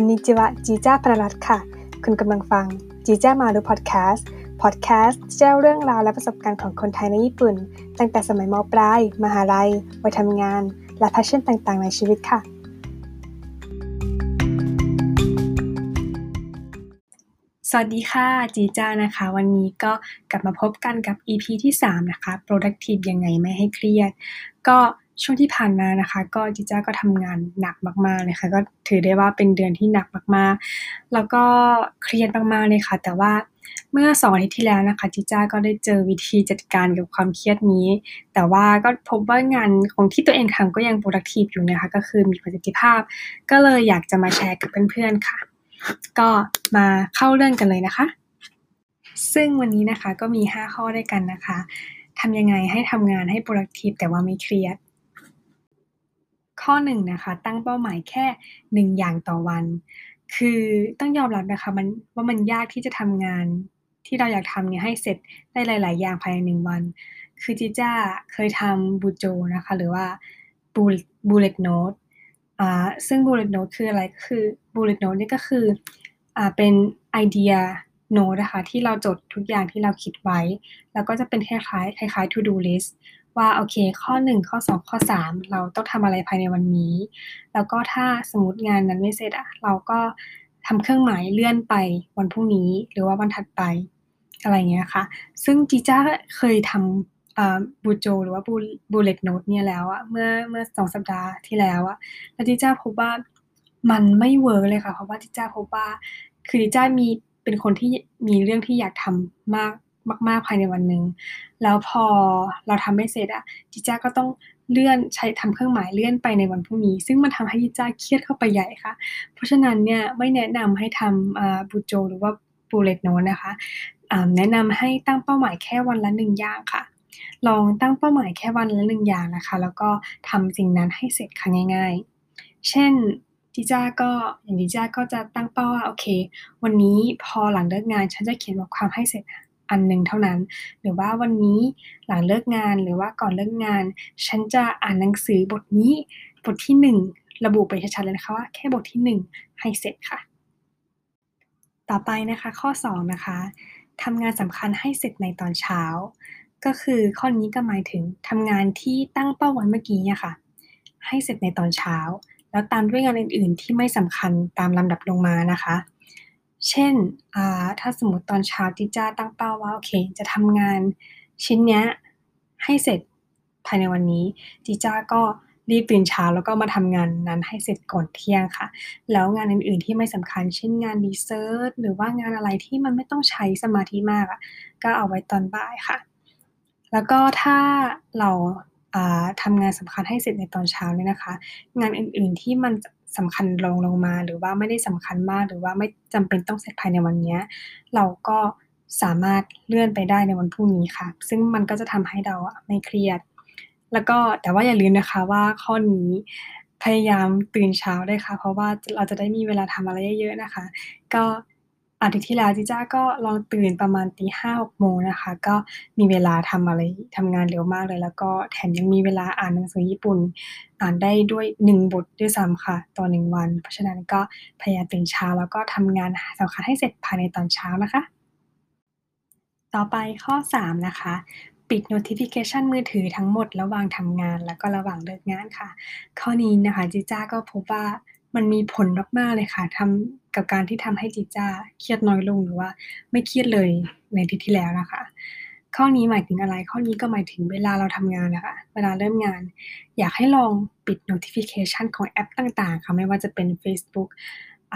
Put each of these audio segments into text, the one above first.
อนนิจิวะจีจ้าประรัตค่ะ คุณกำลังฟังจีจ้ามาดูพอดแคสต์พอดแคสต์ที่เล่าเรื่องราวและประสบการณ์ของคนไทยในญี่ปุ่น ตั้งแต่สมัยมปลาย มหาลัยวัยทำงาน และ passion ต่างๆ ในชีวิตค่ะ สวัสดีค่ะ จีจ้านะคะ วันนี้ก็กลับมาพบกันกับ EP ที่ 3 นะคะ productive ยังไงไม่ให้เครียด ก็ ช่วงที่ผ่านมานะคะ ก็จิจ้าก็ทำงานหนักมากๆเลยค่ะก็ถือได้ว่าเป็นเดือนที่หนักมากๆ แล้วก็เครียดมากๆเลยค่ะ แต่ว่าเมื่อสองอาทิตย์ที่แล้วนะคะจิจ้าก็ได้เจอวิธีจัดการกับความเครียดนี้ แต่ว่าก็พบว่างานของที่ตัวเองทำก็ยัง productive อยู่นะคะ ก็คือมีประสิทธิภาพ ก็เลยอยากจะมาแชร์กับเพื่อนๆค่ะ ก็มาเข้าเรื่องกันเลยนะคะ ซึ่งวันนี้นะคะก็มี 5 ข้อด้วยกันนะคะทำยังไงให้ทำงานให้ productive แต่ว่าไม่เครียด ข้อหนึ่งนะคะ ตั้งเป้าหมายแค่หนึ่งอย่างต่อวัน คือต้องยอมรับนะคะมันว่ามันยากที่จะทำงานที่เราอยากทำเนี่ยให้เสร็จได้หลาย ๆ อย่างภายในหนึ่งวัน คือจิจ้าเคยทำ BuJo นะคะ หรือว่า bullet note อ่าซึ่ง bullet note คืออะไรก็คือ bullet note นี่ก็คืออ่าเป็นไอเดียโนตนะคะที่เราจดทุกอย่างที่เราคิดไว้ แล้วก็จะเป็นคล้ายๆคล้ายๆ to do list ว่าโอเค ข้อ 1 ข้อ 2 ข้อ 3 เราต้องทำอะไรภายในวันนี้ แล้วก็ถ้าสมมติงานนั้นไม่เสร็จอะเราก็ทำเครื่องหมายเลื่อนไปวันพรุ่งนี้ หรือว่าวันถัดไปอะไรเงี้ยค่ะ ซึ่งจีจ้าเคยทำบูโจ หรือว่าบูเลตโนตเนี่ยแล้วอะเมื่อเมื่อสองสัปดาห์ที่แล้วอะแล้วจีจ้าพบว่ามันไม่เวิร์กเลยค่ะ เพราะว่าจีจ้าพบว่าคือจีจ้ามีเป็นคนที่มีเรื่องที่อยากทำมาก มากๆภายในวันหนึ่งแล้วพอเราทำไม่เสร็จอะจิจ้าก็ต้องเลื่อนใช้ทำเครื่องหมายเลื่อนไปในวันพรุ่งนี้ ซึ่งมันทำให้จิจ้าเครียดเข้าไปใหญ่ค่ะ เพราะฉะนั้นเนี่ยไม่แนะนำให้ทำ BuJo หรือว่า bullet note นะคะแนะนำให้ตั้งเป้าหมายแค่วันละหนึ่งอย่างค่ะ ลองตั้งเป้าหมายแค่วันละหนึ่งอย่างนะคะ แล้วก็ทำสิ่งนั้นให้เสร็จค่ะง่าย ๆ เช่นจิจ้าก็อย่างจิจ้าก็จะตั้งเป้าว่าโอเค วันนี้พอหลังเลิกงานฉันจะเขียนบทความให้เสร็จ อันหนึ่งเท่านั้น หรือว่าวันนี้หลังเลิกงานหรือว่าก่อนเลิกงาน ฉันจะอ่านหนังสือบทนี้บทที่ 1 ระบุไปชัดๆเลยนะคะว่าแค่บทที่ 1 ให้เสร็จค่ะ ต่อไปนะคะข้อ 2 นะคะทำงานสำคัญให้เสร็จในตอนเช้า ก็คือข้อนี้ก็หมายถึงทำงานที่ตั้งเป้าไว้เมื่อกี้เนี่ยค่ะ ให้เสร็จในตอนเช้า แล้วตามด้วยงานอื่น ๆ ที่ไม่สำคัญตามลำดับลงมานะคะ เช่นถ้าสมมติตอนเช้าจิจ้าตั้งเป้าว่าโอเคจะทำงานชิ้นเนี้ยให้เสร็จภายในวันนี้จิจ้าก็รีบตื่นเช้าแล้วก็มาทำงานนั้นให้เสร็จก่อนเที่ยงค่ะ แล้วงานอื่นๆที่ไม่สำคัญ เช่นงานรีเสิร์ชหรือว่างานอะไรที่มันไม่ต้องใช้สมาธิมากอะก็เอาไว้ตอนบ่ายค่ะ แล้วก็ถ้าเราทำงานสำคัญให้เสร็จในตอนเช้าเนี่ยนะคะ งานอื่นๆที่มัน สำคัญลงลงมา หรือว่าไม่ได้สำคัญมาก หรือว่าไม่จำเป็นต้องเสร็จภายในวันนี้ เราก็สามารถเลื่อนไปได้ในวันพรุ่งนี้ค่ะ ซึ่งมันก็จะทำให้เราไม่เครียด แล้วก็แต่ว่าอย่าลืมนะคะว่าข้อนี้พยายามตื่นเช้าได้ค่ะ เพราะว่าเราจะได้มีเวลาทำอะไรเยอะๆนะคะ ก็ อาทิตย์ที่แล้วจิจ้าก็ลองตื่นประมาณตีห้าหกโมงนะคะ ก็มีเวลาทำอะไรทำงานเร็วมากเลย แล้วก็แถมยังมีเวลาอ่านหนังสือญี่ปุ่น อ่านได้ด้วยหนึ่งบทด้วยซ้ำค่ะต่อหนึ่งวัน เพราะฉะนั้นก็พยายามตื่นเช้าแล้วก็ทำงานสำคัญให้เสร็จภายในตอนเช้านะคะ ต่อไปข้อ 3 นะคะปิด notification มือถือทั้งหมดระหว่างทำงานแล้วก็ระหว่างเลิกงานค่ะ ข้อนี้นะคะจิจ้าก็พบว่ามันมีผลมากๆเลยค่ะทำ กับการที่ทำให้จิจ้าเครียดน้อยลงหรือว่าไม่เครียดเลยในปีที่แล้วนะคะ ข้อนี้หมายถึงอะไร ข้อนี้ก็หมายถึงเวลาเราทำงานนะคะ เวลาเริ่มงาน อยากให้ลองปิด notification ของแอปต่างๆ ค่ะ ไม่ว่าจะเป็น Facebook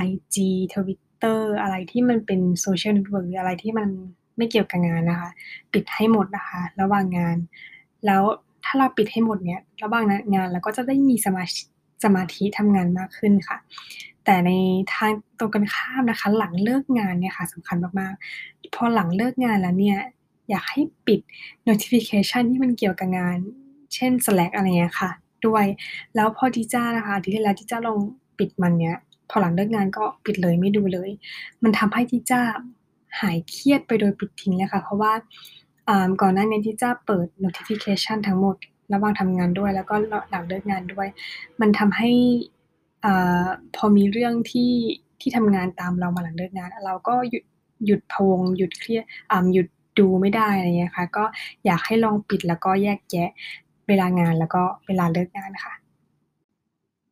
IG Twitter อะไรที่มันเป็นโซเชียลเน็ตเวิร์กอะไรที่มันไม่เกี่ยวกับงานนะคะ ปิดให้หมดนะคะ ระหว่างงาน แล้วถ้าเราปิดให้หมดเนี้ยระหว่างงานเราก็จะได้มีสมาสมาธิทำงานมากขึ้นค่ะ แต่ในทางตรงกันข้ามนะคะ หลังเลิกงานเนี่ยค่ะสำคัญมากๆ พอหลังเลิกงานแล้วเนี่ย อยากให้ปิด notification ที่มันเกี่ยวกับงาน เช่น Slack อะไรเงี้ยค่ะ ด้วย แล้วพอดีจ้านะคะที่แล้วที่จ้าลองปิดมันเนี้ยพอหลังเลิกงานก็ปิดเลยไม่ดูเลย มันทำให้ที่จ้าหายเครียดไปโดยปิดทิ้งเลยค่ะ เพราะว่าก่อนหน้านี้ที่จ้าเปิด notification ทั้งหมด ระหว่างทำงานด้วย แล้วก็หลังเลิกงานด้วย มันทำให้ อพอมีเรื่องที่ที่ทำงานตามเรามาหลังเลิกงาน เราก็หยุดหยุดพวงหยุดเครียดอ่าหยุดดูไม่ได้อะไรเงี้ยค่ะ ก็อยากให้ลองปิดแล้วก็แยกแยะเวลางานแล้วก็เวลาเลิกงานค่ะ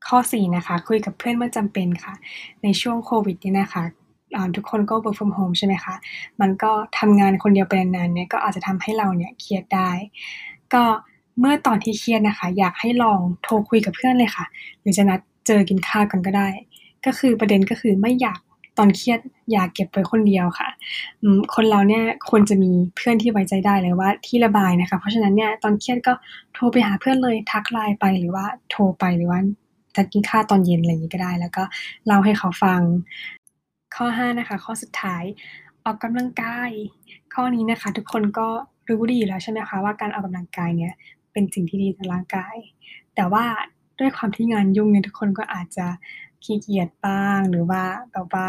ข้อ 4 นะคะ คุยกับเพื่อนเมื่อจำเป็นค่ะ ในช่วงโควิดนี่นะคะทุกคนก็ work from home ใช่ไหมคะ มันก็ทำงานคนเดียวไปนานๆเนี่ยก็อาจจะทำให้เราเนี่ยเครียดได้ ก็เมื่อตอนที่เครียดนะคะ อยากให้ลองโทรคุยกับเพื่อนเลยค่ะ หรือจะนัด เจอกินข้าวกันก็ได้ ก็คือประเด็นก็คือไม่อยากตอนเครียดอย่าเก็บไว้คนเดียวค่ะ คนเราเนี่ยควรจะมีเพื่อนที่ไว้ใจได้เลยว่าที่ระบายนะคะ เพราะฉะนั้นเนี่ยตอนเครียดก็โทรไปหาเพื่อนเลยทักไลน์ไปหรือว่าโทรไปหรือว่าจะกินข้าวตอนเย็นอะไรอย่างนี้ก็ได้ แล้วก็เล่าให้เขาฟัง ข้อ 5 นะคะ ข้อสุดท้ายออกกำลังกาย ข้อนี้นะคะ ทุกคนก็รู้ดีแล้วใช่ไหมคะว่าการออกกำลังกายเนี่ยเป็นสิ่งที่ดีต่อร่างกาย แต่ว่า ด้วยความที่งานยุ่งเนี่ยทุกคนก็อาจจะขี้เกียจบ้าง หรือว่าแบบว่า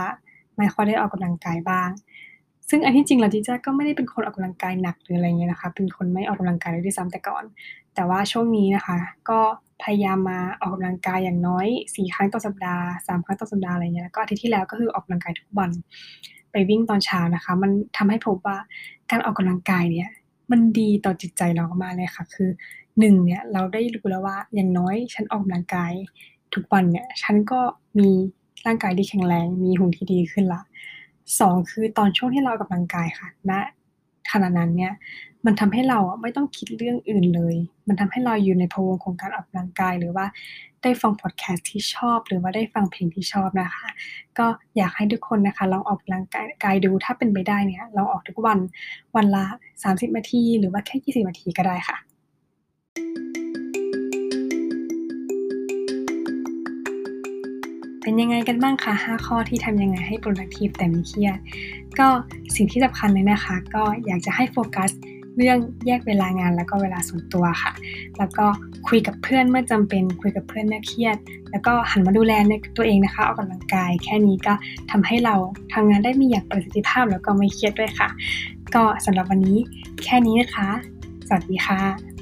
ไม่ค่อยได้ออกกำลังกายบ้าง ซึ่งอันที่จริงแล้วจิจ้าก็ไม่ได้เป็นคนออกกำลังกายหนักหรืออะไรเงี้ยนะคะ เป็นคนไม่ออกกำลังกายเลยด้วยซ้ำแต่ก่อน แต่ว่าช่วงนี้นะคะ ก็พยายามมาออกกำลังกายอย่างน้อย4ครั้งต่อสัปดาห์3ครั้งต่อสัปดาห์อะไรเงี้ยแล้วก็อาทิตย์ที่แล้วก็คือออกกำลังกายทุกวันไปวิ่งตอนเช้านะคะ มันทำให้พบว่าการออกกำลังกายเนี่ยมันดีต่อจิตใจเรามากเลยค่ะ คือ หนึ่งเนี่ยเราได้รู้แล้วว่าอย่างน้อยฉันออกกำลังกาย ทุกวันเนี่ยฉันก็มีร่างกายที่แข็งแรง มีหุ่นที่ดีขึ้นละสองคือตอนช่วงที่เราออกกำลังกายค่ะณนะขณะนั้นเนี่ยมันทำให้เราไม่ต้องคิดเรื่องอื่นเลย มันทำให้เราอยู่ในพวงของการออกกำลังกาย หรือว่าได้ฟังพอดแคสต์ที่ชอบ หรือว่าได้ฟังเพลงที่ชอบนะคะ ก็อยากให้ทุกคนนะคะลองออกกำลังกายดูถ้าเป็นไปได้เนี่ยลองออกทุกวันวันละ 30นาทีหรือว่าแค่ 20นาทีก็ได้ค่ะ เป็นยังไงกันบ้างคะ 5 ข้อที่ทำยังไงให้ productive แต่ไม่เครียด ก็สิ่งที่สำคัญเลยนะคะ ก็อยากจะให้โฟกัสเรื่องแยกเวลางานแล้วก็เวลาส่วนตัวค่ะ แล้วก็คุยกับเพื่อนเมื่อจำเป็นคุยกับเพื่อนเมื่อเครียด แล้วก็หันมาดูแลในตัวเองนะคะออกกำลังกาย แค่นี้ก็ทำให้เราทำงานได้มีอย่างประสิทธิภาพแล้วก็ไม่เครียดด้วยค่ะ ก็สำหรับวันนี้แค่นี้นะคะ สวัสดีค่ะ